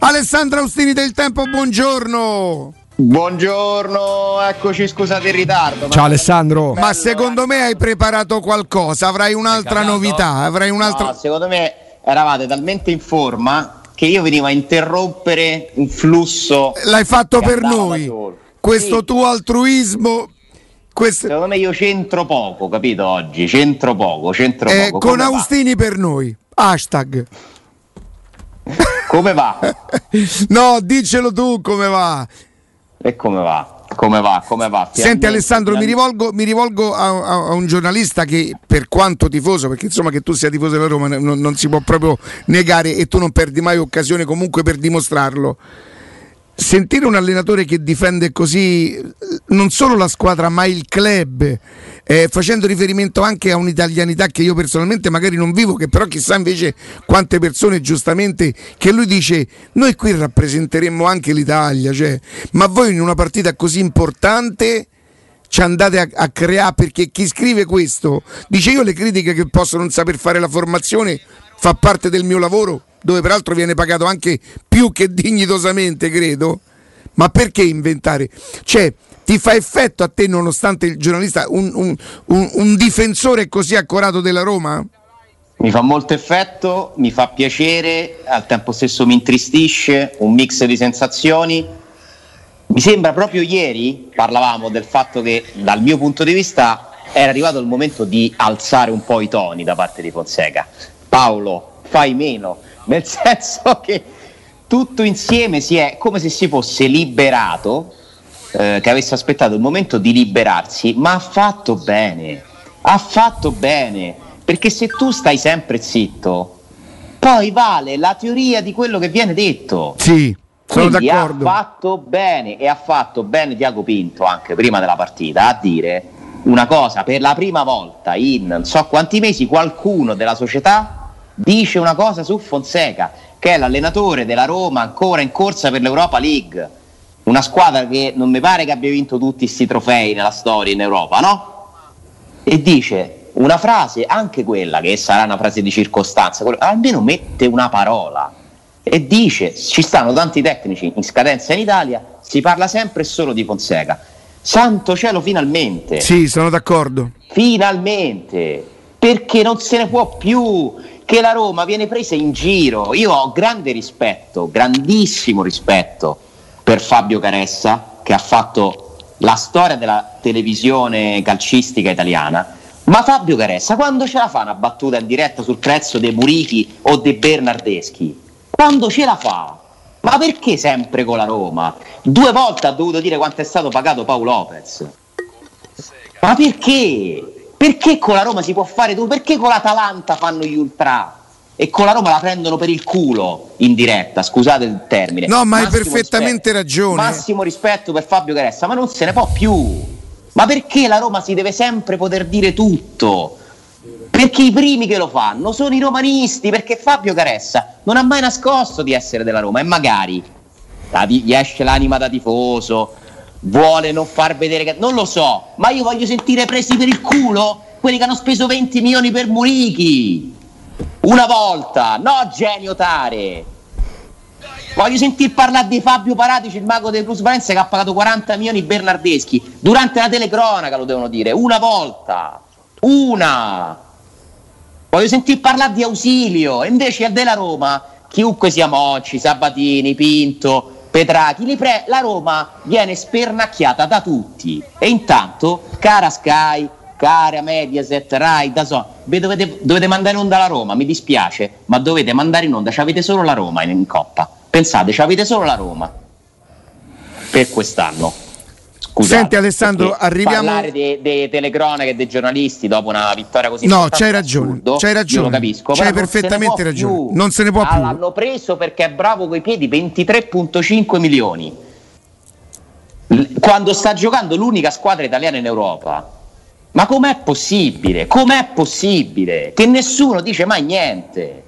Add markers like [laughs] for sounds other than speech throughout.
Alessandro Austini del Tempo, buongiorno. Buongiorno, eccoci, scusate il ritardo. Ciao Alessandro. Ma secondo me hai preparato qualcosa, avrai un'altra novità, avrai un'altra... No, secondo me eravate talmente in forma che io venivo a interrompere un flusso. L'hai fatto per noi. Questo sì. tuo altruismo questo... Secondo me io c'entro poco, capito oggi? C'entro poco, c'entro eh, poco. Con Austini va? per noi. Hashtag. Come va? no, diccelo tu come va. E come va? Come va? Come va? Senti Alessandro, mi rivolgo, mi rivolgo a, a, a, un giornalista che per quanto tifoso, perché insomma che tu sia tifoso della Roma non, non si può proprio negare e tu non perdi mai occasione comunque per dimostrarlo sentire un allenatore che difende così non solo la squadra ma il club eh, facendo riferimento anche a un'italianità che io personalmente magari non vivo che però chissà invece quante persone giustamente che lui dice noi qui rappresenteremmo anche l'Italia cioè, ma voi in una partita così importante ci andate a, a creare perché chi scrive questo? Dice io le critiche che posso non saper fare la formazione fa parte del mio lavoro dove peraltro viene pagato anche più che dignitosamente, credo. Ma perché inventare? Cioè, ti fa effetto a te, nonostante il giornalista, un, un, un, un difensore così accorato della Roma? Mi fa molto effetto, mi fa piacere, al tempo stesso mi intristisce, un mix di sensazioni. Mi sembra proprio ieri parlavamo del fatto che dal mio punto di vista era arrivato il momento di alzare un po' i toni da parte di Fonseca. Paolo, fai meno, nel [laughs] senso che tutto insieme si è come se si fosse liberato, eh, che avesse aspettato il momento di liberarsi, ma ha fatto bene, ha fatto bene, perché se tu stai sempre zitto, poi vale la teoria di quello che viene detto. Sì. Sono Quindi d'accordo. ha fatto bene e ha fatto bene Tiago Pinto anche prima della partita a dire una cosa per la prima volta in non so quanti mesi qualcuno della società dice una cosa su Fonseca, che è l'allenatore della Roma ancora in corsa per l'Europa League, una squadra che non mi pare che abbia vinto tutti questi trofei nella storia in Europa, no? E dice una frase, anche quella che sarà una frase di circostanza, almeno mette una parola e dice ci stanno tanti tecnici in scadenza in Italia, si parla sempre e solo di Fonseca. Santo cielo, finalmente! Sì, sono d'accordo. Finalmente! Perché non se ne può più che la Roma viene presa in giro. Io ho grande rispetto, grandissimo rispetto per Fabio Caressa che ha fatto la storia della televisione calcistica italiana. Ma Fabio Caressa, quando ce la fa una battuta in diretta sul prezzo dei Murichi o dei Bernardeschi? Quando ce la fa? Ma perché sempre con la Roma? Due volte ha dovuto dire quanto è stato pagato Paolo Lopez. Ma perché? Perché con la Roma si può fare tu? Perché con l'Atalanta fanno gli ultra? E con la Roma la prendono per il culo in diretta, scusate il termine. No, ma massimo hai perfettamente rispetto, ragione. Massimo rispetto per Fabio Caressa, ma non se ne può più. Ma perché la Roma si deve sempre poter dire tutto? Perché i primi che lo fanno sono i romanisti, perché Fabio Caressa non ha mai nascosto di essere della Roma e magari gli esce l'anima da tifoso, vuole non far vedere che... Non lo so, ma io voglio sentire presi per il culo quelli che hanno speso 20 milioni per Murichi. Una volta, no genio tare. Voglio sentir parlare di Fabio Paratici, il mago del Plus Valenza che ha pagato 40 milioni Bernardeschi. Durante la telecronaca lo devono dire, una volta. Una. Voglio sentir parlare di Ausilio. Invece è della Roma, chiunque sia Mocci, Sabatini, Pinto, Petrachi, pre- la Roma viene spernacchiata da tutti. E intanto, cara Sky, cara Mediaset, Rai, Dazon, dovete, dovete mandare in onda la Roma, mi dispiace, ma dovete mandare in onda, avete solo la Roma in, in Coppa, pensate, avete solo la Roma. Per quest'anno. Scusate, Senti Alessandro, arriviamo... Parlare delle telecronache e dei giornalisti dopo una vittoria così No, c'hai ragione, assurdo, c'hai ragione. lo capisco. C'hai perfettamente ragione. Più. Non se ne può ah, più. L'hanno preso perché è bravo coi piedi 23.5 milioni. Quando sta giocando l'unica squadra italiana in Europa. Ma com'è possibile? Com'è possibile che nessuno dice mai niente?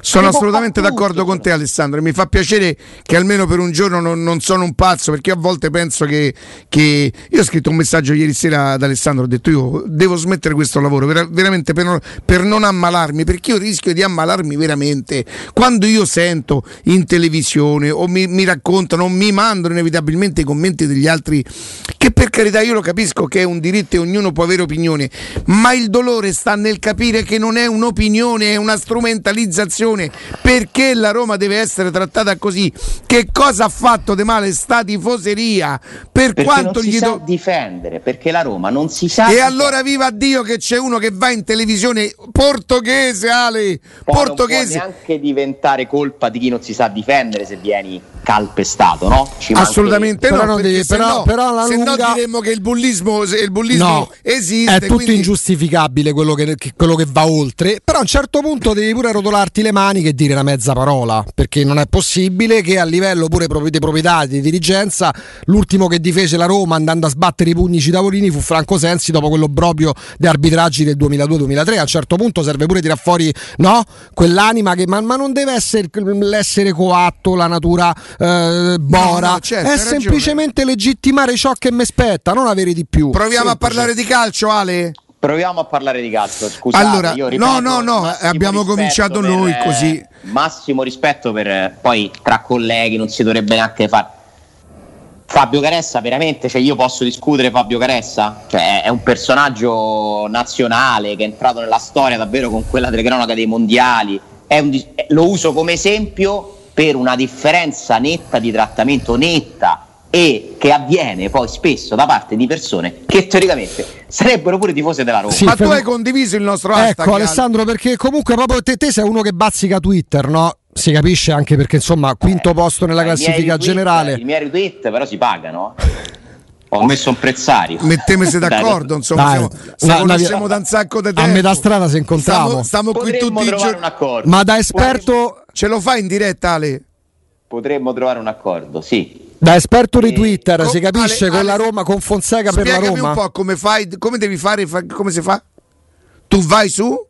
Sono assolutamente d'accordo con te Alessandro mi fa piacere che almeno per un giorno non, non sono un pazzo perché a volte penso che, che, Io ho scritto un messaggio ieri sera ad Alessandro, ho detto io devo smettere questo lavoro ver- veramente per non, per non ammalarmi perché io rischio di ammalarmi veramente. Quando io sento in televisione o mi, mi raccontano o mi mandano inevitabilmente i commenti degli altri che per carità io lo capisco che è un diritto e ognuno può avere opinione, ma il dolore sta nel capire che non è un'opinione, è una strumentalizzazione. Perché la Roma deve essere trattata così? Che cosa ha fatto di male sta tifoseria? Per perché quanto non si gli sa do... difendere, perché la Roma non si sa E difendere. allora viva Dio che c'è uno che va in televisione portoghese, Ale, Poi portoghese. non può neanche diventare colpa di chi non si sa difendere se vieni calpestato, no? Ci Assolutamente Però no, devi- se, però- no, però alla se no diremmo che il bullismo, il bullismo No, esiste. è tutto quindi- ingiustificabile quello che, che- quello che va oltre, però a un certo punto devi pure rotolarti le mani e dire una mezza parola, perché non è possibile che a livello pure proprio di proprietà, di dirigenza, l'ultimo che difese la Roma andando a sbattere i pugni tavolini fu Franco Sensi dopo quello brobio di arbitraggi del 2002-2003, a un certo punto serve pure tirar fuori no? quell'anima che ma, ma non deve essere l'essere coatto, la natura eh, bora, No, no, certo, è hai ragione. semplicemente legittimare ciò che mi spetta, non avere di più. Proviamo a Semplice. parlare di calcio, Ale. Proviamo a parlare di calcio. Scusate, Allora, io ripeto, no, no, no, abbiamo cominciato per, noi eh, così. Massimo rispetto per eh, poi tra colleghi non si dovrebbe neanche fare. Fabio Caressa, veramente, cioè io posso discutere Fabio Caressa? Cioè, è un personaggio nazionale che è entrato nella storia davvero con quella telecronaca dei mondiali. Dis- lo uso come esempio per una differenza netta di trattamento, netta e che avviene poi spesso da parte di persone che teoricamente sarebbero pure tifose della Roma. Sì, Ma tu hai condiviso il nostro hashtag. Ecco Alessandro, perché comunque proprio te, te sei uno che bazzica Twitter, no? Si capisce anche perché insomma, quinto posto nella Eh, i miei classifica retweet- generale. I miei retweet però si pagano. Ho messo un prezzario. Mettemesi [laughs] Dai, d'accordo, insomma, Dai, siamo, una- conosciamo da un sacco di a tempo. metà strada se incontriamo. Stiamo, stiamo qui Potremmo tutti i trovare giorni. un accordo. Ma da esperto, Ce lo fai in diretta, Ale? Potremmo trovare un accordo, sì. Da esperto di Twitter, Com- si capisce Ale- con la Ale- Roma, con Fonseca per la Spiegami Roma. un po' come fai, come devi fare, fa- come si fa? Tu vai su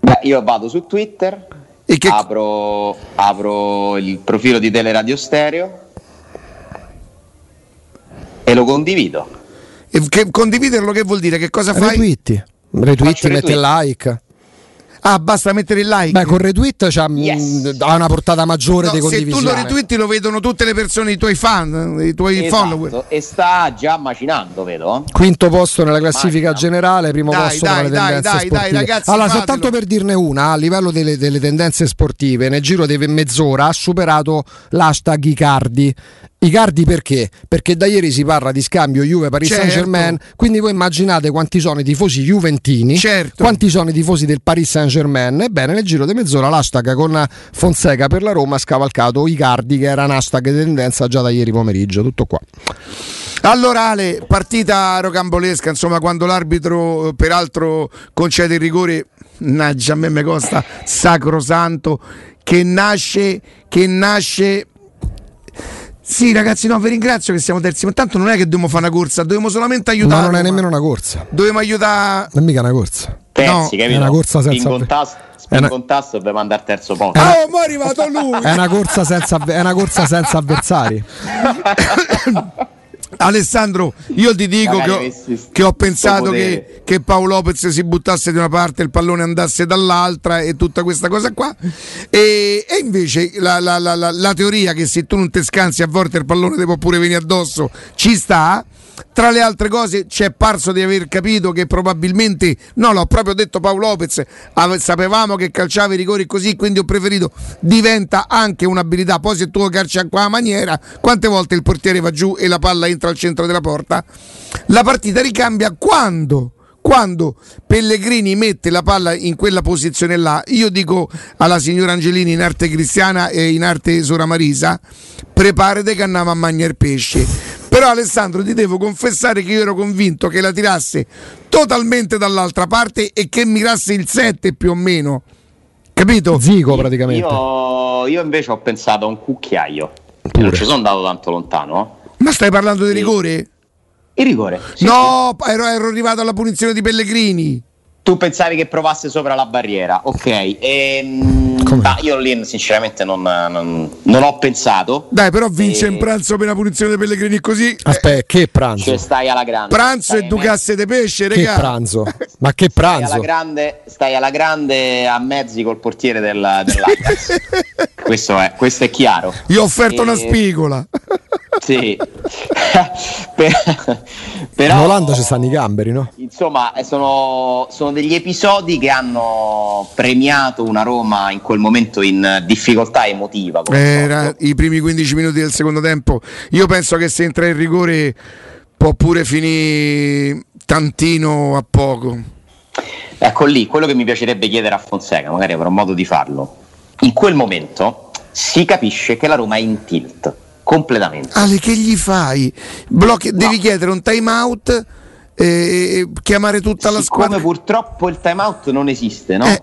Beh, io vado su Twitter, e che apro, apro il profilo di Teleradio Stereo e lo condivido. e che- condividerlo che vuol dire? Che cosa fai? Il retweet. like. Ah, basta mettere il like. Beh, con retweet c'ha, mh, Yes. ha una portata maggiore No, di se tu condivisione. lo retweeti lo vedono tutte le persone, i tuoi fan, i tuoi follower. Esatto, e sta già macinando, vedo. Quinto posto nella classifica Macchina. generale, primo Dai, posto dai, tra le dai, tendenze dai, dai, ragazzi, allora, fatelo. soltanto per dirne una, a livello delle, delle tendenze sportive, nel giro di mezz'ora ha superato l'hashtag Icardi. Icardi perché? Perché da ieri si parla di scambio Juve-Paris Certo. Saint-Germain, quindi voi immaginate quanti sono i tifosi juventini, Certo. quanti sono i tifosi del Paris Saint-Germain. Ebbene, nel giro di mezz'ora l'hashtag con Fonseca per la Roma ha scavalcato Icardi, che era un hashtag di tendenza già da ieri pomeriggio. Tutto qua. Allora Ale, partita rocambolesca, insomma quando l'arbitro eh, peraltro concede il rigore, naggia a me me costa sacrosanto, che nasce, che nasce... Sì ragazzi, no, vi ringrazio che siamo terzi, ma tanto non è che dobbiamo fare una corsa, dobbiamo solamente aiutare. Ma non è nemmeno una corsa. Dobbiamo aiutare... Non è mica una corsa. Terzi, No, capito? è una corsa senza- Spingo un tasto, è spingo una- un tasto dobbiamo andare al terzo posto. Ah, oh, ma è arrivato [laughs] lui! È una corsa senza, è una corsa senza avversari. [laughs] Alessandro, io ti dico Magari che ho, che ho pensato che, che Paolo Lopez si buttasse da una parte e il pallone andasse dall'altra e tutta questa cosa qua. E, e invece la, la- la- la- la teoria che se tu non te scansi a volte il pallone ti può pure venire addosso ci sta. Tra le altre cose ci è parso di aver capito che probabilmente, no l'ho proprio detto Paolo Lopez, sapevamo che calciava i rigori così, quindi ho preferito, diventa anche un'abilità, poi se tu calci a quella maniera, quante volte il portiere va giù e la palla entra al centro della porta? La partita ricambia quando? Quando Pellegrini mette la palla in quella posizione là, io dico alla signora Angelini in arte cristiana e in arte Sora Marisa, preparate che andiamo a mangiare pesce. Però Alessandro ti devo confessare che io ero convinto che la tirasse totalmente dall'altra parte e che mirasse il 7 più o meno. Capito? Zico praticamente. Io, io invece ho pensato a un cucchiaio. Pure. Non ci sono andato tanto lontano. Ma stai parlando di Sì. rigore? Il rigore. Sì, no, ero, ero arrivato alla punizione di Pellegrini. Tu pensavi che provasse sopra la barriera, ok. Ehm, ah, io lì sinceramente non, non, non, ho pensato. Dai, però vince e... in pranzo per la punizione dei Pellegrini così. Aspetta, eh. che pranzo? Cioè, stai alla grande. Pranzo e due casse di pesce, regà. Che pranzo? [laughs] Ma che pranzo? Stai alla grande, stai alla grande a mezzi col portiere del, dell'Ajax. [laughs] questo, è, questo, è, chiaro. Io ho offerto e... una spigola. [laughs] Sì, [laughs] però. In Olanda ci stanno i gamberi, no? Insomma, eh, sono, sono, degli episodi che hanno premiato una Roma in quel momento in difficoltà emotiva. Era i primi 15 minuti del secondo tempo. Io penso che se entra in rigore può pure finire tantino a poco. Ecco lì, quello che mi piacerebbe chiedere a Fonseca, magari avrò modo di farlo. In quel momento si capisce che la Roma è in tilt completamente. Ale, che gli fai? Blocchi, no. Devi chiedere un time out e chiamare tutta Siccome la squadra. purtroppo il time out non esiste, no? Eh.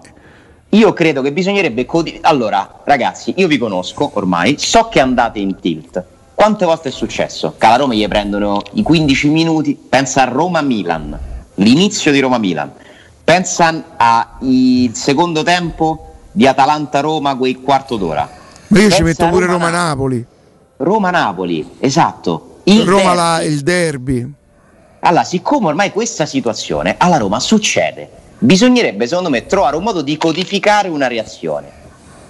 Io credo che bisognerebbe. Codi- allora, ragazzi, io vi conosco ormai, so che andate in tilt. Quante volte è successo? Roma gli prendono i 15 minuti, pensa a Roma-Milan, l'inizio di Roma-Milan, pensa al secondo tempo di Atalanta-Roma, quei quarto d'ora. Ma io pensa ci metto pure Roma-Napoli. Roma-Napoli, esatto. Il Roma derby. La, il derby. Allora, siccome ormai questa situazione alla Roma succede, bisognerebbe secondo me trovare un modo di codificare una reazione.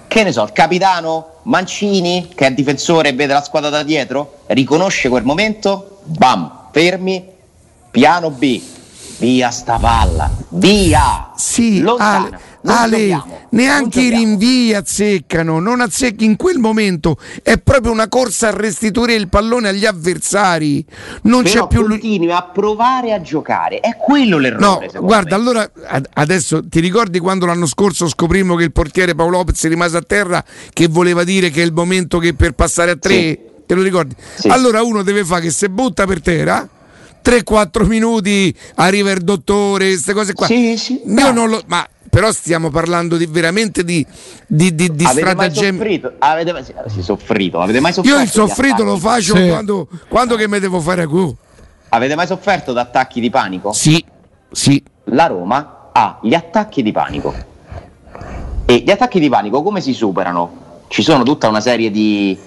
Che ne so, il capitano Mancini, che è difensore e vede la squadra da dietro, riconosce quel momento, bam, fermi, piano B, via sta palla, via, sì. Ale non Ale, neanche i rinvii azzeccano, non azzecchi in quel momento, è proprio una corsa a restituire il pallone agli avversari. Non Però c'è più continui a provare a giocare, è quello l'errore. No, guarda, me. allora adesso ti ricordi quando l'anno scorso scoprimmo che il portiere Paolo Lopez rimase a terra che voleva dire che è il momento che per passare a tre, sì. te lo ricordi? Sì. Allora uno deve fare che se butta per terra 3-4 minuti arriva il dottore, queste cose qua. Sì, sì. Io non lo, ma però stiamo parlando di, veramente di, di, di, di avete stratagemmi. Mai soffrito? Avete, sì, sì, soffrito. Avete mai sofferto? Io il soffrito lo faccio sì. quando, quando che mi devo fare qui. Avete mai sofferto da attacchi di panico? Sì, sì. La Roma ha gli attacchi di panico. E gli attacchi di panico come si superano? Ci sono tutta una serie di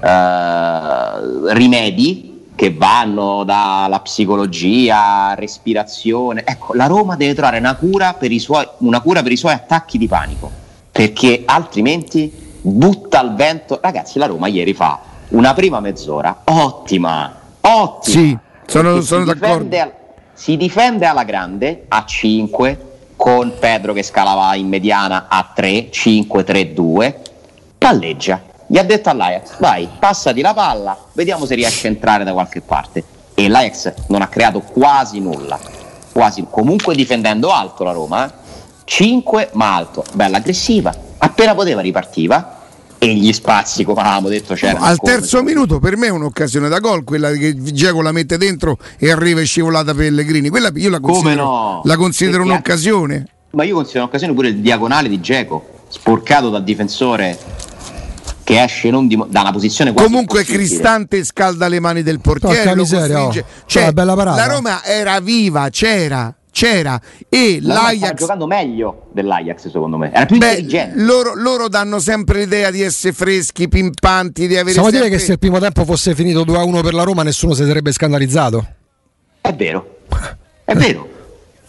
uh, rimedi che vanno dalla psicologia, respirazione. Ecco, la Roma deve trovare una cura per i suoi, cura per i suoi attacchi di panico, perché altrimenti butta al vento. Ragazzi, la Roma ieri fa una prima mezz'ora ottima, ottima. Sì, sono, sono si d'accordo. Difende, si difende alla grande a 5 con Pedro che scalava in mediana a 3, 5, 3, 2, palleggia gli ha detto all'Ajax vai passati la palla vediamo se riesce a entrare da qualche parte e l'Ajax non ha creato quasi nulla quasi comunque difendendo alto la Roma eh? 5 ma alto bella aggressiva appena poteva ripartiva e gli spazi come avevamo detto c'erano al terzo minuto per me è un'occasione da gol quella che Geco la mette dentro e arriva e scivolata Pellegrini quella io la considero, no? la considero un'occasione ma io considero un'occasione pure il diagonale di Geco sporcato dal difensore che esce non di, da una posizione quasi comunque Cristante scalda le mani del portiere miseria, oh. cioè, la Roma era viva c'era c'era. E la l'Ajax stava giocando meglio dell'Ajax secondo me. Era più Beh, intelligente. loro, loro, danno sempre l'idea di essere freschi pimpanti di avere sempre... dire che se il primo tempo fosse finito 2-1 per la Roma nessuno si sarebbe scandalizzato? È vero. È vero.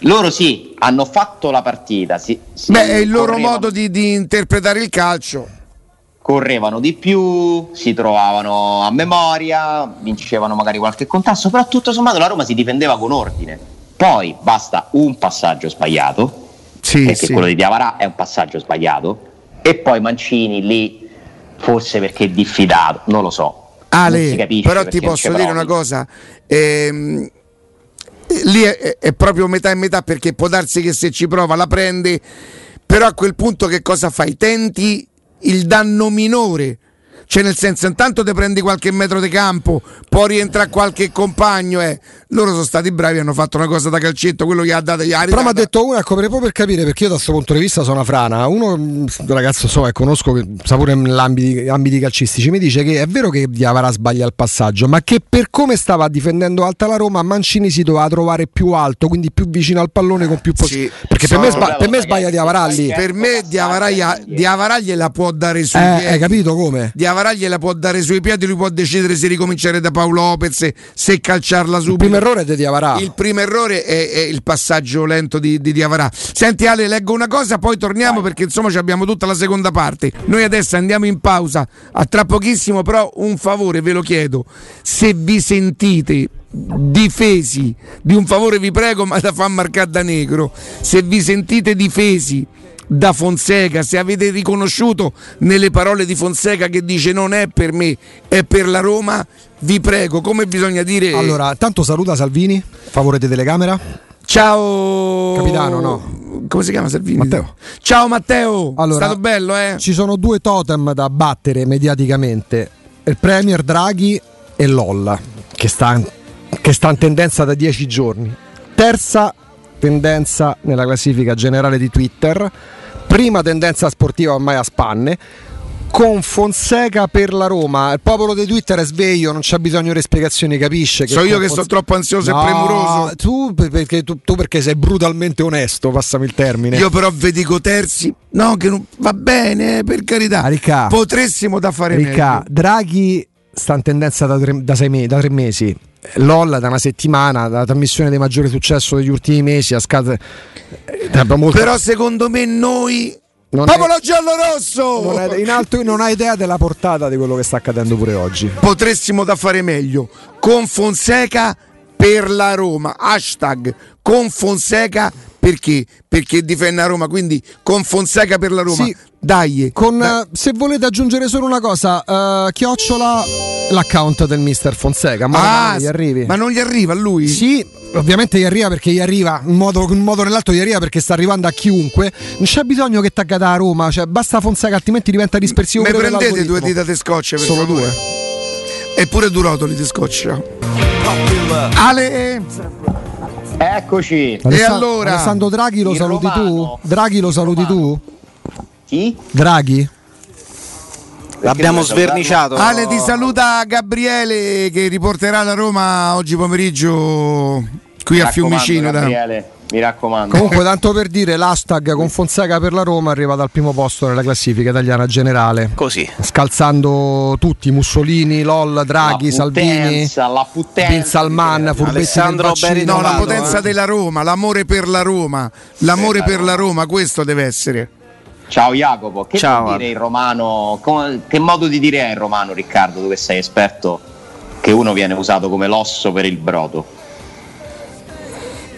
Loro sì, hanno fatto la partita. Sì, sì, Beh, è il loro modo di, di interpretare il calcio correvano di più, si trovavano a memoria, vincevano magari qualche contasso, però tutto sommato la Roma si difendeva con ordine. Poi basta un passaggio sbagliato, sì, perché sì. quello di Diavarà è un passaggio sbagliato, e poi Mancini lì forse perché è diffidato, non lo so. Ale, però ti posso dire una cosa, ehm, lì è, è proprio metà e metà perché può darsi che se ci prova la prende, però a quel punto che cosa fai? Tenti il danno minore Cioè, nel senso, intanto ti prendi qualche metro di campo, poi rientra qualche compagno. Eh. Loro sono stati bravi, hanno fatto una cosa da calcetto, quello che ha dato gli Però mi ha detto uno, ecco, proprio per capire, perché io da questo punto di vista sono una frana. Uno, un ragazzo so, che conosco, che sa pure nell'ambito ambiti calcistici, mi dice che è vero che Diavara sbaglia il passaggio, ma che per come stava difendendo alta la Roma, Mancini si doveva trovare più alto, quindi più vicino al pallone con più possibilità. Sì, perché per me, sba- per me sbaglia Diavaralli. Per me Diavaragli la può dare sui eh. Hai capito come? Diavaragli la può dare sui piedi, lui può decidere se ricominciare da Paolo Lopez, se calciarla subito. Il primo errore è di Diavarà. Il primo errore è, è il passaggio lento di, di Diavarà. Senti Ale, leggo una cosa, poi torniamo Vai. perché insomma abbiamo tutta la seconda parte. Noi adesso andiamo in pausa, a tra pochissimo però un favore ve lo chiedo, se vi sentite difesi di un favore vi prego ma da far marcare da negro se vi sentite difesi da Fonseca, se avete riconosciuto nelle parole di Fonseca che dice non è per me, è per la Roma, vi prego, come bisogna dire... Allora, tanto saluta Salvini, favore di telecamera. Ciao Capitano, no. Come si chiama Salvini? Matteo. Ciao Matteo, allora, è stato bello, eh? Ci sono due totem da battere mediaticamente. Il Premier Draghi e Lolla, che sta, che sta in tendenza da dieci giorni. Terza tendenza nella classifica generale di Twitter prima tendenza sportiva ormai a spanne con Fonseca per la Roma. Il popolo di Twitter è sveglio, non c'è bisogno di spiegazioni, capisce? Che so io che Fonseca... sono troppo ansioso no, e premuroso. Tu perché, tu, tu perché, sei brutalmente onesto, passami il termine. Io però vi dico terzi, no, che non... va bene, per carità. Ricca, Potressimo da fare Ricca, meglio. Draghi sta in tendenza da tre, da me, da tre mesi. LOL da una settimana, la trasmissione di maggiore successo degli ultimi mesi. A. Eh, molto... Però secondo me noi. Non Popolo è... giallo-rosso! Non è... in alto non hai idea della portata di quello che sta accadendo pure oggi. Potressimo da fare meglio. Con Fonseca per la Roma. Hashtag con Fonseca perché? Perché difende la Roma, quindi con Fonseca per la Roma. Sì, Dai. Con, dai. Uh, se volete aggiungere solo una cosa, uh, chiocciola l'account del mister Fonseca. Ma ah, gli arrivi. Ma non gli arriva a lui? Sì, ovviamente gli arriva perché gli arriva in modo, in modo o nell'altro gli arriva perché sta arrivando a chiunque non c'è bisogno che taggata a Roma cioè basta Fonseca altrimenti diventa dispersivo ma prendete due dita di scotch solo favore. due eppure due rotoli di scotch Ale eccoci Alessand- e allora Alessandro Draghi lo saluti romano. tu? Draghi lo saluti tu? chi? Draghi L'abbiamo sverniciato. Ale ti saluta Gabriele che riporterà la Roma oggi pomeriggio qui mi a Fiumicino. Gabriele, mi raccomando. Comunque, tanto per dire, l'hashtag con Fonseca per la Roma arriva dal primo posto nella classifica italiana generale. Così. Scalzando tutti, Mussolini, LOL, Draghi, la Salvini, la potenza, Bin Salman, Furbetti Alessandro del No, la potenza eh. della Roma, l'amore per la Roma, l'amore per la Roma, questo deve essere. Ciao Jacopo, che Ciao, vuol dire in romano? Che modo di dire è in romano, Riccardo, tu che sei esperto, che uno viene usato come l'osso per il brodo?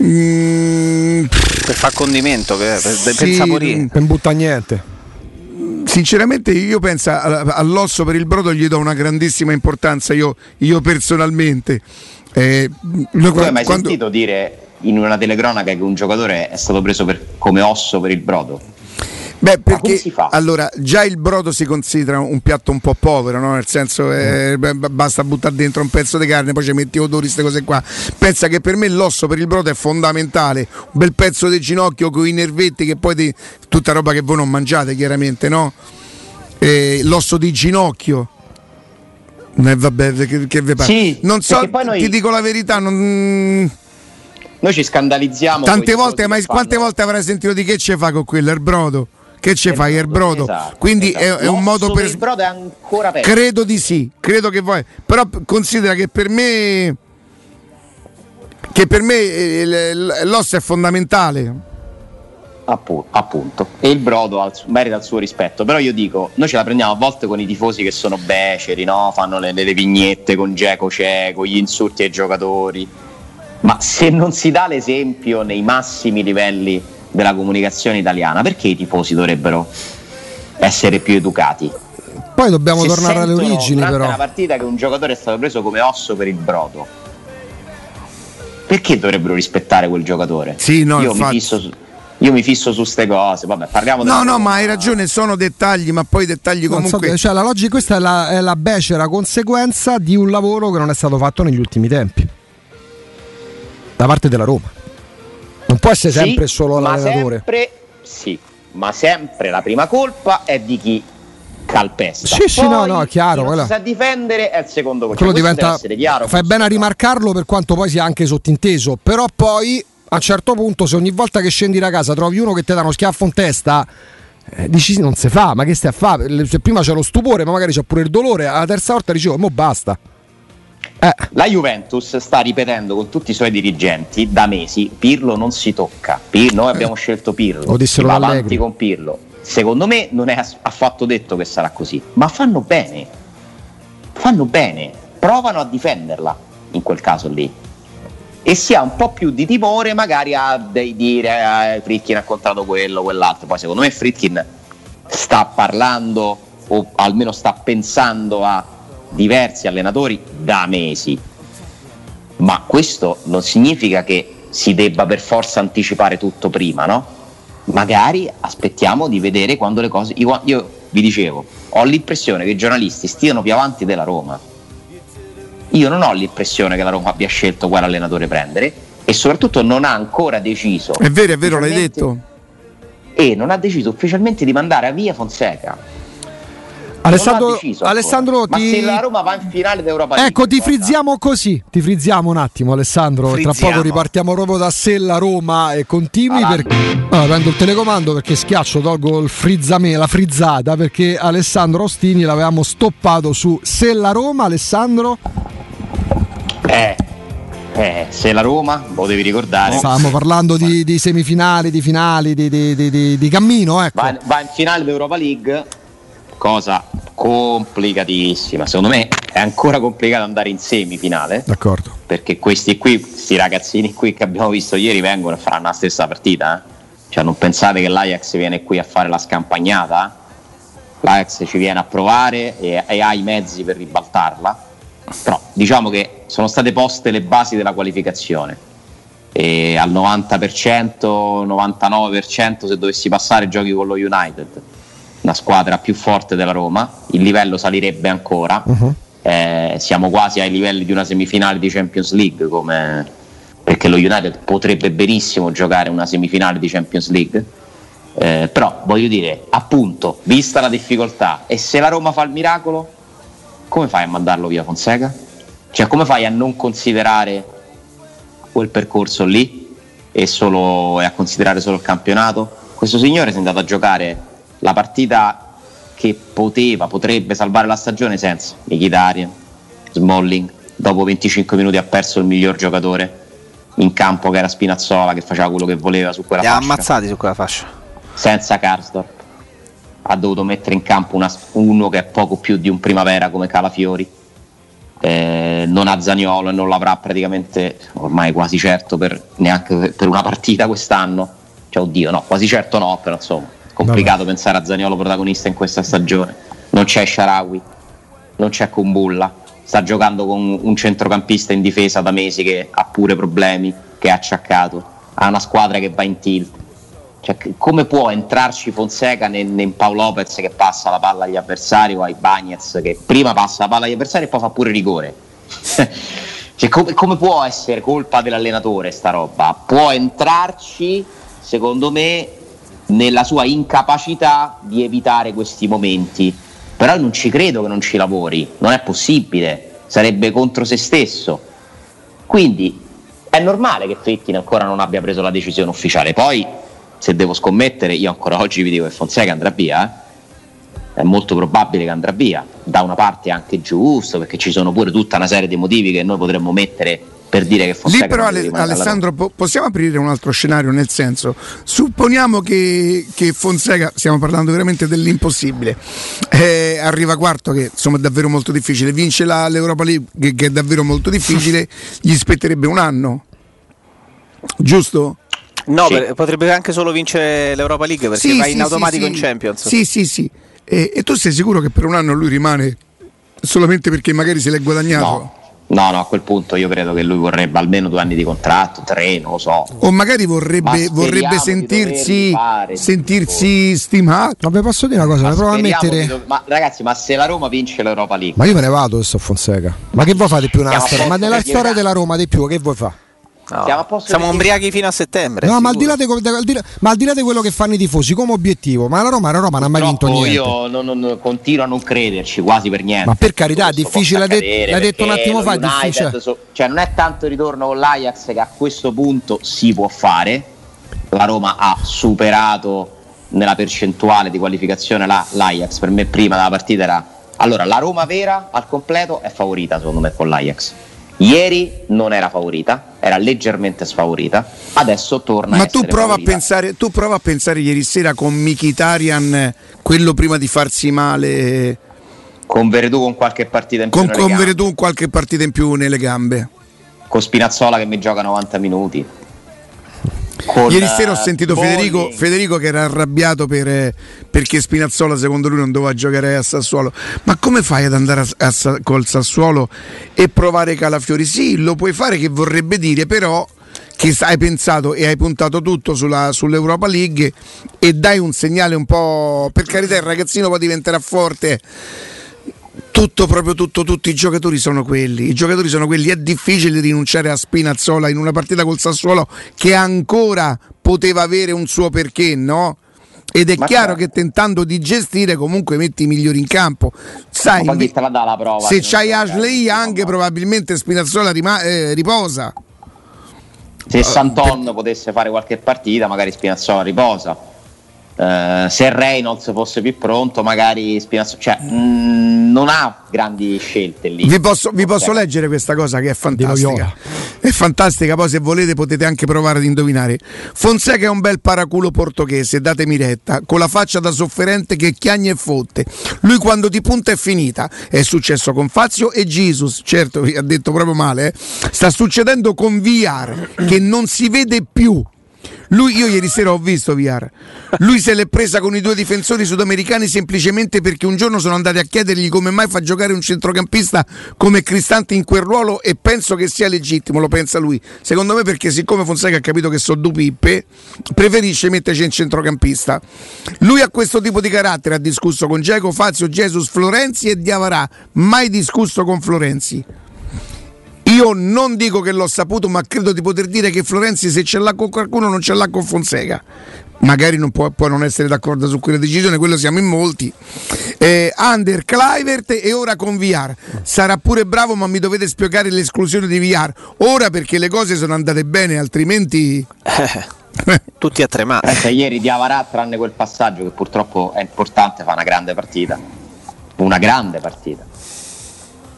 Mm, Per far condimento, per, per, per Sì, saporire. Non butta niente. Sinceramente io penso all'osso per il brodo gli do una grandissima importanza, io, io personalmente. Eh, Tu hai mai quando- sentito dire in una telecronaca che un giocatore è stato preso per- come osso per il brodo? Beh, perché allora già il brodo si considera un piatto un po' povero, no? nel senso eh, basta buttare dentro un pezzo di carne, poi ci metti odori, queste cose qua. Pensa che per me l'osso per il brodo è fondamentale, un bel pezzo di ginocchio con i nervetti che poi ti- tutta roba che voi non mangiate chiaramente, no? Eh, l'osso di ginocchio. Eh, vabbè, che, che vi pare? Sì, non so, noi- ti dico la verità, non... Noi ci scandalizziamo. Tante volte, ma quante volte avrai sentito di che ce fa con quello? Il brodo. Che ce Il fai? Il brodo. esatto, Quindi esatto. È, è un modo per. Il brodo è ancora peggio. Credo di sì, credo che vuoi. Però considera che per me. Che per me eh, l'osso è fondamentale. Appu- appunto. E il brodo merita il suo rispetto. Però io dico, noi ce la prendiamo a volte con i tifosi che sono beceri, no? fanno le, le vignette con Geco Ceco, gli insulti ai giocatori. Ma se non si dà l'esempio nei massimi livelli della comunicazione italiana, perché i tifosi dovrebbero essere più educati? Poi dobbiamo Se tornare alle origini, però. una partita che un giocatore è stato preso come osso per il brodo. Perché dovrebbero rispettare quel giocatore? Sì, no, Io infatti. mi fisso su- Io mi fisso su ste cose, vabbè, parliamo No, no, ma hai ragione, sono dettagli, ma poi dettagli Non so, comunque. cioè, la logica, questa è la, è la becera conseguenza di un lavoro che non è stato fatto negli ultimi tempi da parte della Roma. Non può essere Sì, sempre solo ma l'allenatore. Sempre, sì, ma sempre la prima colpa è di chi calpesta. Sì, sì, Poi, no, no, è chiaro, si sa difendere è il secondo colpo. Quello Questo diventa. chiaro. fai bene a rimarcarlo per quanto poi sia anche sottinteso. Però poi a un certo punto, se ogni volta che scendi da casa trovi uno che ti dà uno schiaffo in testa. eh, dici non si fa, ma che stai a fare? Prima c'è lo stupore, ma magari c'è pure il dolore. Alla terza volta dicevo, mo basta. Eh, La Juventus sta ripetendo con tutti i suoi dirigenti da mesi: Pirlo non si tocca. Pir- noi abbiamo scelto Pirlo. Si va avanti con Pirlo. Secondo me non è affatto detto che sarà così, ma fanno bene. Fanno bene, provano a difenderla in quel caso lì. E si ha un po' più di timore magari a de- dire eh, Fritkin ha contratto quello, quell'altro. Poi secondo me Fritkin sta parlando o almeno sta pensando a diversi allenatori da mesi. Ma questo non significa che si debba per forza anticipare tutto prima, no? Magari aspettiamo di vedere quando le cose. Io, io vi dicevo, ho l'impressione che i giornalisti stiano più avanti della Roma. Io non ho l'impressione che la Roma abbia scelto quale allenatore prendere e soprattutto non ha ancora deciso. È vero, è vero, l'hai detto. E non ha deciso ufficialmente di mandare a via Fonseca. Alessandro. Alessandro Ma ti... se la Roma va in finale d'Europa League, Ecco, ti guarda, frizziamo così, ti frizziamo un attimo Alessandro, tra Frizziamo. poco ripartiamo proprio da Sella Roma e continui perché... Allora, prendo il telecomando perché schiaccio, tolgo il frizzame, la frizzata perché Alessandro Ostini l'avevamo stoppato su Sella Roma, Alessandro, Eh, eh, se la Roma, lo devi ricordare, stavamo parlando di, di semifinali, di finali, di, di- di- di- di cammino, ecco. va, va in finale d'Europa League, cosa complicatissima. Secondo me è ancora complicato andare in semifinale. D'accordo. perché questi qui, questi ragazzini qui che abbiamo visto ieri vengono e faranno la stessa partita. eh. Cioè, non pensate che l'Ajax viene qui a fare la scampagnata? L'Ajax ci viene a provare e, e ha i mezzi per ribaltarla. Però diciamo che sono state poste le basi della qualificazione. E al 90%, 99% se dovessi passare giochi con lo United, una squadra più forte della Roma, il livello salirebbe ancora. Mhm. Eh, siamo quasi ai livelli di una semifinale di Champions League come- perché lo United potrebbe benissimo giocare una semifinale di Champions League Eh, però voglio dire appunto vista la difficoltà e se la Roma fa il miracolo come fai a mandarlo via Fonseca? cioè come fai a non considerare quel percorso lì e, solo, e a considerare solo il campionato questo signore si è andato a giocare la partita che poteva, potrebbe salvare la stagione senza Mkhitaryan, Smalling, dopo 25 minuti ha perso il miglior giocatore in campo che era Spinazzola che faceva quello che voleva su quella Li ha fascia, ammazzati su quella fascia. senza Karsdorp. Ha dovuto mettere in campo una- uno che è poco più di un primavera come Calafiori. Eh, non ha Zaniolo e non l'avrà praticamente ormai quasi certo per, neanche per una partita quest'anno. Cioè oddio no quasi certo no però insomma complicato pensare a Zaniolo protagonista in questa stagione. Non c'è Sharawi non c'è Kumbulla. Sta giocando con un centrocampista in difesa da mesi che ha pure problemi che è acciaccato. Ha una squadra che va in tilt. Cioè, come può entrarci Fonseca nel, nel Paolo Lopez che passa la palla agli avversari o ai Bagnets che prima passa la palla agli avversari e poi fa pure rigore? [laughs] Cioè, come, come può essere colpa dell'allenatore sta roba? Può entrarci, secondo me, nella sua incapacità di evitare questi momenti. Però non ci credo che non ci lavori, non è possibile, sarebbe contro se stesso. Quindi è normale che Fettin ancora non abbia preso la decisione ufficiale. Poi, se devo scommettere, io ancora oggi vi dico che Fonseca andrà via. eh. È molto probabile che andrà via. Da una parte è anche giusto, perché ci sono pure tutta una serie di motivi che noi potremmo mettere per dire che Fonseca Lì però Ale- Alessandro po- possiamo aprire un altro scenario nel senso supponiamo che, che Fonseca stiamo parlando veramente dell'impossibile eh, arriva quarto che insomma è davvero molto difficile vince la- l'Europa League che, che è davvero molto difficile [laughs] gli spetterebbe un anno giusto? No, Sì. per- potrebbe anche solo vincere l'Europa League perché Sì, va sì, in automatico sì. in Champions. sì sì sì e, e tu sei sicuro che per un anno lui rimane solamente perché magari se l'è guadagnato? No, No, no, a quel punto io credo che lui vorrebbe almeno due anni di contratto, tre, non lo so. O magari vorrebbe, vorrebbe sentirsi, sentirsi stimato. Ma vi posso dire una cosa? Ma provo a mettere. Do... Ma ragazzi, ma se la Roma vince l'Europa League. Ma io me ne vado adesso Fonseca. Ma che vuoi fare di più nella storia? Ma nella storia della Roma di più, che vuoi fare? No, siamo, siamo ubriachi fino a settembre. No, ma al, là di, al di là, ma al, di là di, quello che fanno i tifosi come obiettivo, ma la Roma, la Roma non ha mai vinto niente. Io non, non, continuo a non crederci quasi per niente. Ma per carità, è difficile, l'hai, l'hai detto un attimo fa. Difficile. So, cioè, non è tanto il ritorno con l'Ajax che a questo punto si può fare. La Roma ha superato nella percentuale di qualificazione la, l'Ajax. Per me, prima della partita era. Allora, la Roma vera al completo è favorita secondo me con l'Ajax Ieri non era favorita, era leggermente sfavorita, adesso torna Ma a tu prova favorita. a, pensare, tu prova a pensare ieri sera con Mikitarian, quello prima di farsi male. Con Veredù con qualche partita in più. Con, con Veredù qualche partita in più nelle gambe. Con Spinazzola che mi gioca 90 minuti. Ieri sera ho sentito Federico, Federico, che era arrabbiato per, perché Spinazzola secondo lui non doveva giocare a Sassuolo. Ma come fai ad andare a, a, col Sassuolo e provare Calafiori? Sì, lo puoi fare che vorrebbe dire però che hai pensato e hai puntato tutto sulla, sull'Europa League e dai un segnale un po'... Per carità il ragazzino poi diventerà forte tutto, proprio tutto, tutti i giocatori sono quelli. I giocatori sono quelli. È difficile rinunciare a Spinazzola in una partita col Sassuolo che ancora poteva avere un suo perché, no? Ed è Ma chiaro che tentando di gestire comunque metti i migliori in campo. Sai, prova, se c'hai Ashley Young probabilmente Spinazzola rima- eh, riposa. Se Santon per... potesse fare qualche partita magari Spinazzola riposa Uh, se Reynolds fosse più pronto, magari Spinazzola, cioè mh, mm, non ha grandi scelte lì. Vi posso, vi posso leggere questa cosa che è fantastica. È fantastica, poi se volete potete anche provare ad indovinare. Fonseca è un bel paraculo portoghese, datemi retta, con la faccia da sofferente che chiagna e fotte. Lui quando ti punta è finita. È successo con Fazio e Jesus, certo, vi ha detto proprio male, eh? sta succedendo con VR che non si vede più lui, io ieri sera ho visto VR. Lui se l'è presa con i due difensori sudamericani semplicemente perché un giorno sono andati a chiedergli come mai fa giocare un centrocampista come Cristante in quel ruolo e penso che sia legittimo, lo pensa lui. Secondo me perché siccome Fonseca ha capito che sono due pippe, preferisce metterci in centrocampista. Lui ha questo tipo di carattere, ha discusso con Geco, Fazio, Jesus, Florenzi e Diavarà, mai discusso con Florenzi. Io non dico che l'ho saputo, ma credo di poter dire che Florenzi se ce l'ha con qualcuno non ce l'ha con Fonseca. Magari non può, può non essere d'accordo su quella decisione, quello siamo in molti. Eh, Under, Clivert e ora con VR. Sarà pure bravo, ma mi dovete spiegare l'esclusione di VR. Ora perché le cose sono andate bene, altrimenti... [laughs] Tutti a tremare. Eh, ieri di Avarà, tranne quel passaggio che purtroppo è importante, fa una grande partita. Una grande partita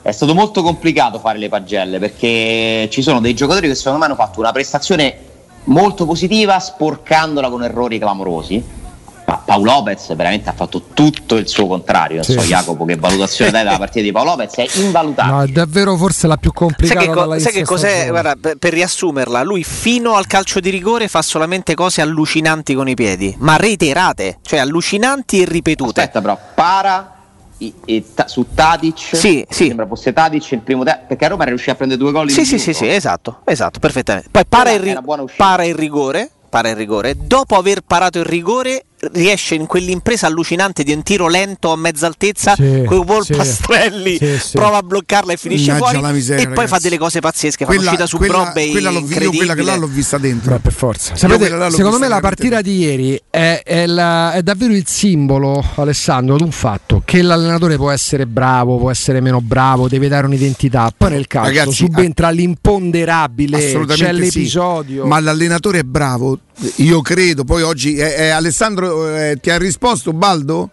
è stato molto complicato fare le pagelle perché ci sono dei giocatori che secondo me hanno fatto una prestazione molto positiva sporcandola con errori clamorosi. Ma Paolo Lopez veramente ha fatto tutto il suo contrario. Non sì. so, Jacopo, che valutazione dai dalla partita di Paolo Lopez? È invalutabile. No, è davvero forse la più complicata. Sai che, co- sai che cos'è? Guarda, per, per, riassumerla, lui fino al calcio di rigore fa solamente cose allucinanti con i piedi, ma reiterate, cioè allucinanti e ripetute. Aspetta, però, para su Tadic sì, sì. sembra fosse Tadic il primo te- perché a Roma era riuscito a prendere due gol sì sì, sì sì esatto esatto perfettamente. Poi para il, ri- para il rigore para il rigore. Dopo aver parato il rigore riesce in quell'impresa allucinante di un tiro lento a mezza altezza sì, con i polpastrelli sì, sì, prova a bloccarla e finisce Innaggia fuori miseria, e poi ragazzi. fa delle cose pazzesche quella, fa un'uscita su quella, Brobe quella, l'ho, io quella che là l'ho vista dentro. Beh, per forza. Sapete, secondo me la partita di ieri è, è, la, è, davvero il simbolo Alessandro di un fatto che l'allenatore può essere bravo può essere meno bravo deve dare un'identità. Poi nel calcio ragazzi, subentra a... l'imponderabile c'è l'episodio. Ma l'allenatore è bravo io credo poi oggi è Alessandro eh, ti ha risposto Baldo?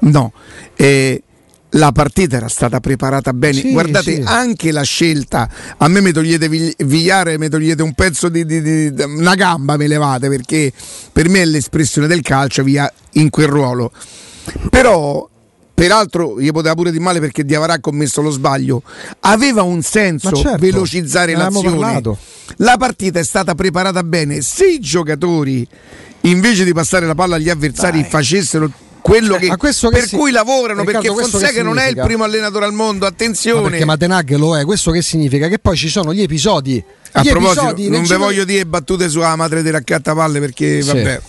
No. Eh, la partita era stata preparata bene. Sì, Guardate, sì. anche la scelta. A me mi togliete Vigliare, mi togliete un pezzo di, di, di, una gamba, me levate perché per me è l'espressione del calcio via in quel ruolo. Però peraltro gli poteva pure di male perché Diavarà ha commesso lo sbaglio. Aveva un senso certo, velocizzare l'azione. parlato. la partita è stata preparata bene. Se i giocatori invece di passare la palla agli avversari Dai. facessero quello che, per si... cui lavorano Riccardo, perché Fonseca non è il primo allenatore al mondo attenzione. Ma perché Matenag lo è? Questo che significa? Che poi ci sono gli episodi. A gli proposito episodi non vi voglio dire battute sulla madre della raccattapalle perché sì. vabbè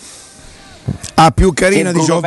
ah più carina di ciò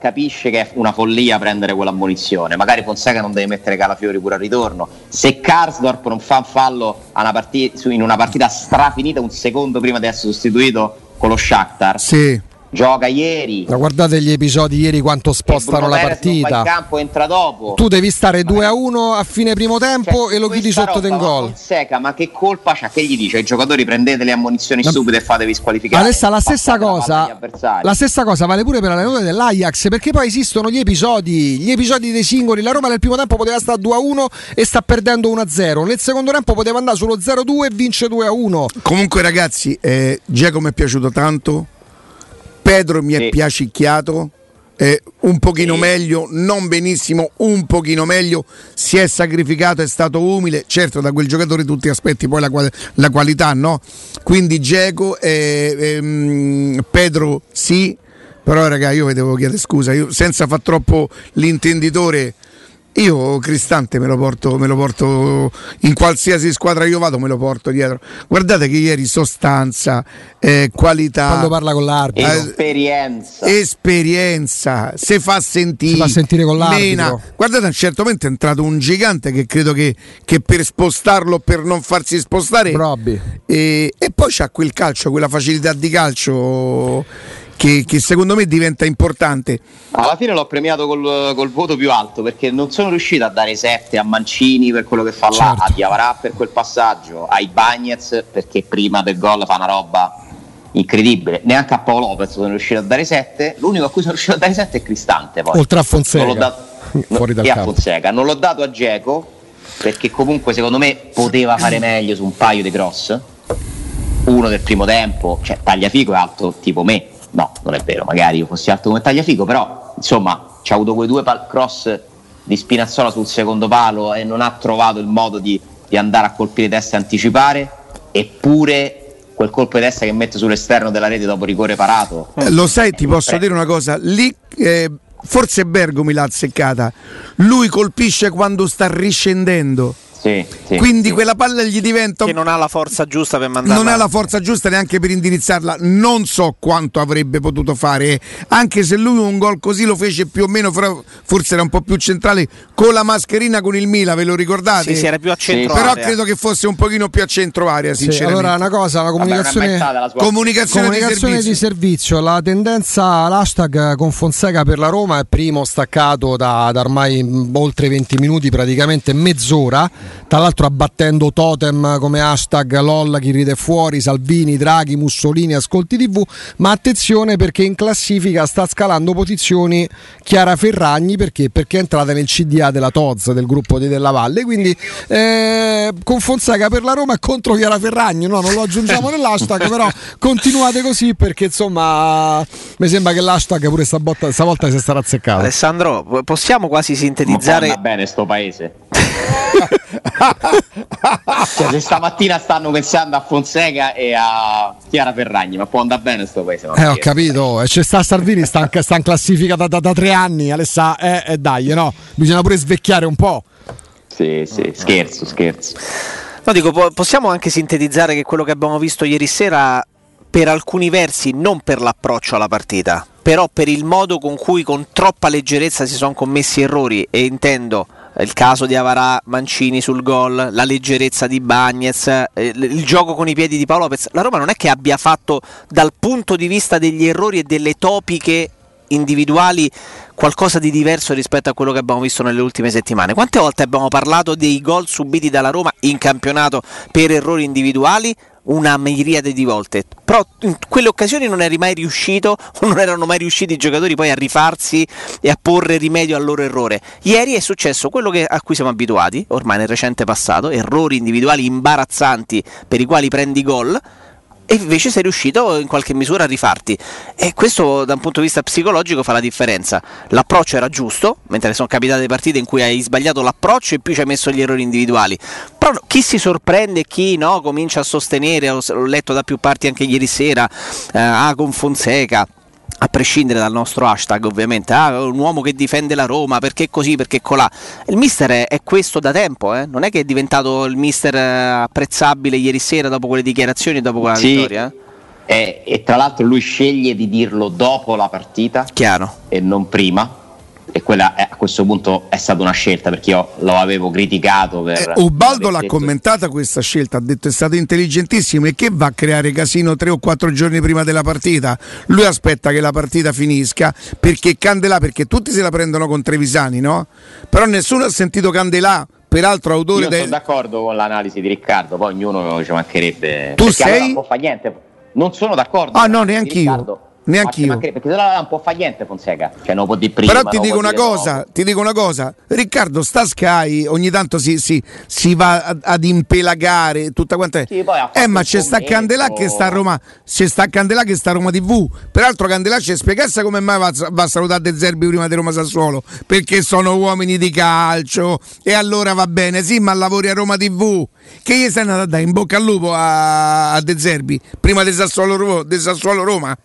capisce che è una follia prendere quell'ammonizione. Magari Fonseca non deve mettere Calafiori pure al ritorno. Se Karsdorp non fa un fallo partita, in una partita strafinita un secondo prima di essere sostituito con lo Shakhtar, sì gioca ieri. Ma guardate gli episodi ieri quanto spostano la partita. In campo entra dopo. Tu devi stare 2 a 1 a fine primo tempo cioè, e lo chiudi sotto del gol. Fonseca, ma che colpa c'ha? Che gli dice ai giocatori prendete le ammonizioni la... stupide e fatevi squalificare? Alessa, la stessa cosa. La stessa cosa vale pure per l'allenatore dell'Ajax, perché poi esistono gli episodi, gli episodi dei singoli. La Roma nel primo tempo poteva stare 2 a 1 e sta perdendo 1 a 0. Nel secondo tempo poteva andare solo 0 a 2 e vince 2 a 1. Comunque ragazzi, eh, Giacomo è piaciuto tanto Pedro mi è piacicchiato. Eh, un pochino sì. meglio, non benissimo, un pochino meglio, si è sacrificato, è stato umile, certo da quel giocatore tutti aspetti poi la, la qualità, no? Quindi Geco, eh, ehm, Pedro sì, però raga io vi devo chiedere scusa, io senza far troppo l'intenditore io Cristante me lo, porto, me lo porto in qualsiasi squadra io vado, me lo porto dietro. Guardate che ieri sostanza, eh, qualità. Quando parla con l'arbitro. Esperienza. esperienza. Se fa sentire. Si fa sentire con l'arbitro. Mena. Guardate, a un certo momento è entrato un gigante che credo che, che per spostarlo, per non farsi spostare. E, e poi c'ha quel calcio, quella facilità di calcio che, che, secondo me diventa importante. Alla fine l'ho premiato col, col, voto più alto perché non sono riuscito a dare 7 a Mancini per quello che fa certo. là, a Diavarà per quel passaggio, ai Bagnets perché prima del gol fa una roba incredibile, neanche a Paolo Lopez sono riuscito a dare 7, l'unico a cui sono riuscito a dare 7 è Cristante poi. Oltre a Fonseca. Dato, [laughs] Fuori dal e a Fonseca. Non l'ho dato a Geco perché comunque secondo me poteva fare meglio su un paio di cross uno del primo tempo, cioè Tagliafico è alto tipo me, no, non è vero, magari io fossi alto come Tagliafico, però insomma ci ha avuto quei due pal- cross di Spinazzola sul secondo palo e non ha trovato il modo di, di andare a colpire testa e anticipare, eppure quel colpo di testa che mette sull'esterno della rete dopo rigore parato. Eh, lo sai, ti posso dire una cosa, lì eh, forse Bergomi l'ha azzeccata, lui colpisce quando sta riscendendo sì, sì, Quindi sì. quella palla gli diventa. Che non ha la forza giusta per mandarla. Non ha la forza giusta neanche per indirizzarla. Non so quanto avrebbe potuto fare. Anche se lui un gol così lo fece più o meno, forse era un po' più centrale, con la mascherina con il Mila, ve lo ricordate? Sì, sì era più a centro. Però credo che fosse un pochino più a centro area, sinceramente. allora, una cosa, la comunicazione, Vabbè, la comunicazione, comunicazione di, servizio. di, servizio. La tendenza, l'hashtag con Fonseca per la Roma è primo staccato da, da ormai oltre 20 minuti, praticamente mezz'ora tra l'altro abbattendo totem come hashtag LOL chi ride fuori, Salvini, Draghi, Mussolini, ascolti tv, ma attenzione perché in classifica sta scalando posizioni Chiara Ferragni perché? perché è entrata nel CDA della Toz del gruppo di Della Valle, quindi eh, con Fonseca per la Roma è contro Chiara Ferragni, no, non lo aggiungiamo [laughs] nell'hashtag, però continuate così perché insomma mi sembra che l'hashtag pure stavolta, stavolta si sarà azzeccato. Alessandro, possiamo quasi sintetizzare... Ma bene sto paese. [laughs] cioè, se stamattina stanno pensando a Fonseca e a Chiara Ferragni, ma può andare bene sto paese. Eh, ho capito, e c'è sta Salvini, sta, sta in classifica da, da, da, tre anni, Alessà, eh, eh, dai, no? Bisogna pure svecchiare un po'. Sì, sì, scherzo, scherzo. No, dico, possiamo anche sintetizzare che quello che abbiamo visto ieri sera per alcuni versi non per l'approccio alla partita, però per il modo con cui con troppa leggerezza si sono commessi errori e intendo il caso di Avarà Mancini sul gol, la leggerezza di Bagnez, eh, il gioco con i piedi di Paolo Lopez. La Roma non è che abbia fatto dal punto di vista degli errori e delle topiche individuali qualcosa di diverso rispetto a quello che abbiamo visto nelle ultime settimane. Quante volte abbiamo parlato dei gol subiti dalla Roma in campionato per errori individuali? Una miriade di volte, però in quelle occasioni non eri mai riuscito o [laughs] non erano mai riusciti i giocatori poi a rifarsi e a porre rimedio al loro errore. Ieri è successo quello che, a cui siamo abituati, ormai nel recente passato, errori individuali imbarazzanti per i quali prendi gol e invece sei riuscito in qualche misura a rifarti. E questo da un punto di vista psicologico fa la differenza. L'approccio era giusto, mentre sono capitate partite in cui hai sbagliato l'approccio e più ci hai messo gli errori individuali. Però chi si sorprende, chi no, comincia a sostenere, l'ho letto da più parti anche ieri sera, eh, ah, con Fonseca a prescindere dal nostro hashtag ovviamente, ah, un uomo che difende la Roma, perché così, perché colà. Il mister è, è questo da tempo, eh? non è che è diventato il mister eh, apprezzabile ieri sera dopo quelle dichiarazioni e dopo quella sì. vittoria. Eh? E, e, tra l'altro lui sceglie di dirlo dopo la partita Chiaro. e non prima e quella è, a questo punto è stata una scelta perché io lo avevo criticato. Per eh, Ubaldo l'ha detto... commentata questa scelta, ha detto è stato intelligentissimo e che va a creare casino tre o quattro giorni prima della partita. Lui aspetta che la partita finisca perché Candelà, perché tutti se la prendono con Trevisani, no? Però nessuno ha sentito Candelà peraltro autore Io sono d'accordo con l'analisi di Riccardo, poi ognuno ci mancherebbe. Tu sei? Non fa niente. Non sono d'accordo. Ah no, neanche io Neanche io. Perché se no non può fare niente Fonseca, cioè non può di prima. Però ti dico una cosa, no. ti dico una cosa, Riccardo sta Sky, ogni tanto si, si, si va ad, ad, impelagare tutta quanta. Sì, eh, ma c'è sta Candelà che sta a Roma, c'è sta Candelà che sta a Roma TV. Peraltro Candelà ci spiegasse come mai va, va a salutare De Zerbi prima di Roma Sassuolo, perché sono uomini di calcio e allora va bene, sì, ma lavori a Roma TV. Che gli stai andando a dare in bocca al lupo a, a De Zerbi prima di Sassuolo, Sassuolo Roma?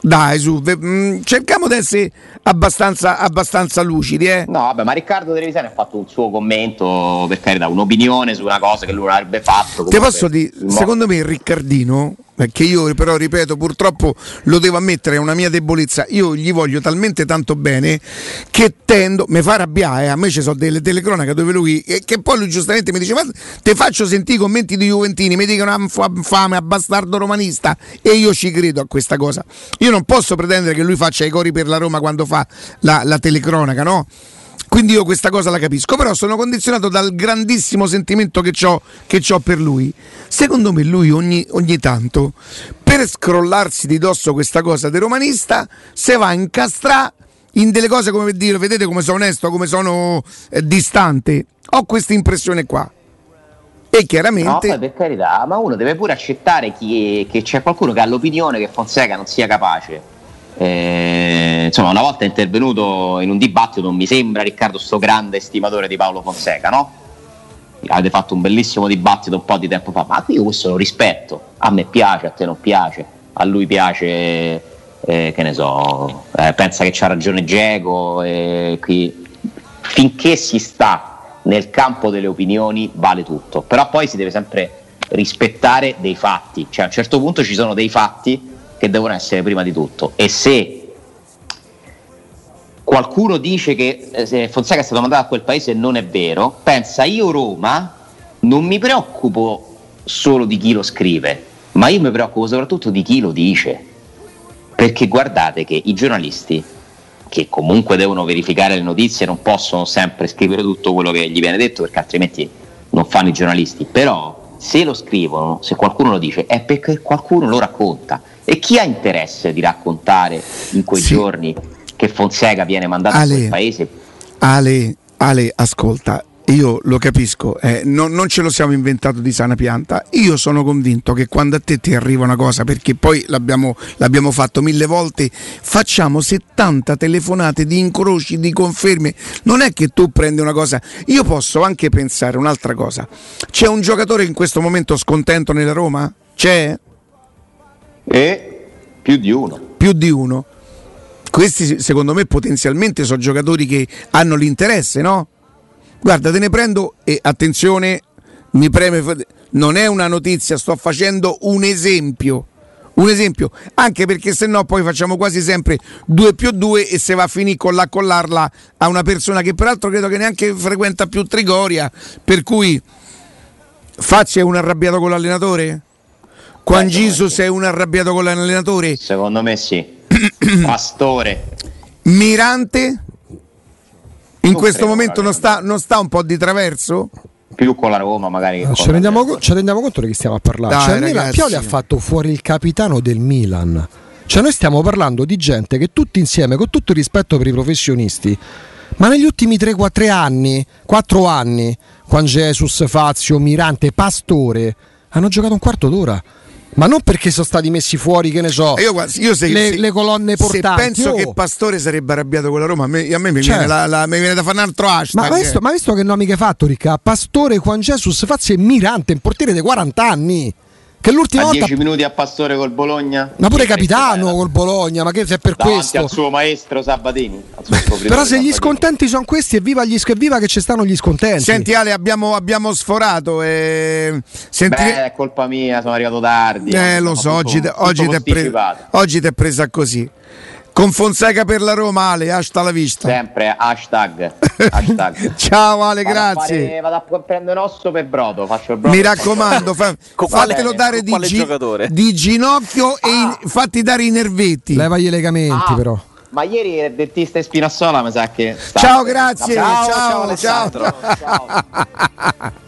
Dai, su, mm, cerchiamo di essere abbastanza, abbastanza lucidi. Eh. No, vabbè, ma Riccardo Trevisani ha fatto un suo commento, per carità, un'opinione su una cosa che lui avrebbe fatto. Ti posso dire, secondo me Riccardino che io però ripeto purtroppo lo devo ammettere è una mia debolezza io gli voglio talmente tanto bene che tendo mi fa arrabbiare eh. a me ci sono delle telecronache dove lui e che poi lui giustamente mi dice ma te faccio sentire i commenti di Juventini mi dicono ah, fame a bastardo romanista e io ci credo a questa cosa io non posso pretendere che lui faccia i cori per la Roma quando fa la, la telecronaca no? Quindi io questa cosa la capisco, però sono condizionato dal grandissimo sentimento che ho, che ho per lui. Secondo me lui ogni, ogni, tanto, per scrollarsi di dosso questa cosa del romanista, se va a incastrare in delle cose come dire, vedete come sono onesto, come sono eh, distante. Ho questa impressione qua. E chiaramente. No, per carità, ma uno deve pure accettare chi, che c'è qualcuno che ha l'opinione che Fonseca non sia capace eh, insomma, una volta è intervenuto in un dibattito, mi sembra Riccardo sto grande estimatore di Paolo Fonseca, no? Avete fatto un bellissimo dibattito un po' di tempo fa, ma io questo lo rispetto, a me piace, a te non piace, a lui piace, eh, che ne so, eh, pensa che c'ha ragione Geco, finché si sta nel campo delle opinioni vale tutto, però poi si deve sempre rispettare dei fatti, cioè a un certo punto ci sono dei fatti che devono essere prima di tutto. E se qualcuno dice che eh, Fonseca è stato mandato a quel paese non è vero, pensa io Roma non mi preoccupo solo di chi lo scrive, ma io mi preoccupo soprattutto di chi lo dice. Perché guardate che i giornalisti, che comunque devono verificare le notizie, non possono sempre scrivere tutto quello che gli viene detto, perché altrimenti non fanno i giornalisti, però se lo scrivono, se qualcuno lo dice, è perché qualcuno lo racconta e chi ha interesse di raccontare in quei sì. giorni che Fonseca viene mandato Ale, in quel paese? Ale, Ale, ascolta, io lo capisco, eh, non, non, ce lo siamo inventato di sana pianta. Io sono convinto che quando a te ti arriva una cosa, perché poi l'abbiamo, l'abbiamo, fatto mille volte, facciamo 70 telefonate di incroci, di conferme. Non è che tu prendi una cosa. Io posso anche pensare un'altra cosa. C'è un giocatore in questo momento scontento nella Roma? C'è? E più di uno. Più di uno. Questi secondo me potenzialmente sono giocatori che hanno l'interesse, no? Guarda, te ne prendo e attenzione, mi preme, non è una notizia, sto facendo un esempio. Un esempio, anche perché se no poi facciamo quasi sempre 2 più 2 e se va a finire con l'accollarla a una persona che peraltro credo che neanche frequenta più Trigoria, per cui Facci è un arrabbiato con l'allenatore? Juan Jesus è un arrabbiato con l'allenatore? Secondo me sì. [clears throat] Pastore. Mirante? In non questo momento non sta, non sta, un po' di traverso? Più con la Roma magari. No, ci, rendiamo, ci, rendiamo, conto di che stiamo a parlare. Dai, cioè, Milan, Pioli ha fatto fuori il capitano del Milan. Cioè noi stiamo parlando di gente che tutti insieme, con tutto il rispetto per i professionisti, ma negli ultimi 3-4 anni, 4 anni, Juan Jesus, Fazio, Mirante, Pastore, hanno giocato un quarto d'ora ma non perché sono stati messi fuori, che ne so, io, io se, le, se, le, colonne portanti. Se penso oh. che Pastore sarebbe arrabbiato con la Roma, a me, a me mi, certo. viene la, la, mi, viene da fare un altro hashtag. Ma visto, ma visto che nomi che hai fatto, Ricca? Pastore, Juan Jesus, Fazio e Mirante, un portiere dei 40 anni. Che l'ultima a volta. 10 minuti a Pastore col Bologna. Ma pure capitano col Bologna, ma che se è per Davanti questo. al suo maestro Sabatini. Però se gli scontenti sono questi, evviva, gli, evviva che ci stanno gli scontenti. Senti Ale, abbiamo, abbiamo sforato. E... Senti... Beh, è colpa mia, sono arrivato tardi. Eh, lo so, oggi, oggi ti è pre... è presa così. Con Fonseca per la Roma, Ale, hashtag la vista. Sempre, hashtag. [laughs] hashtag. Ciao Ale, vado grazie. A fare, vado a prendere un osso per brodo, faccio il brodo. Mi raccomando, fa, [laughs] fatelo dare di, gi- di, ginocchio ah. e in, fatti dare i nervetti. Levagli i legamenti ah. però. Ma ieri il dentista in Spinassola mi sa che... Ciao, grazie. ciao, ciao. ciao, ciao. [laughs] ciao.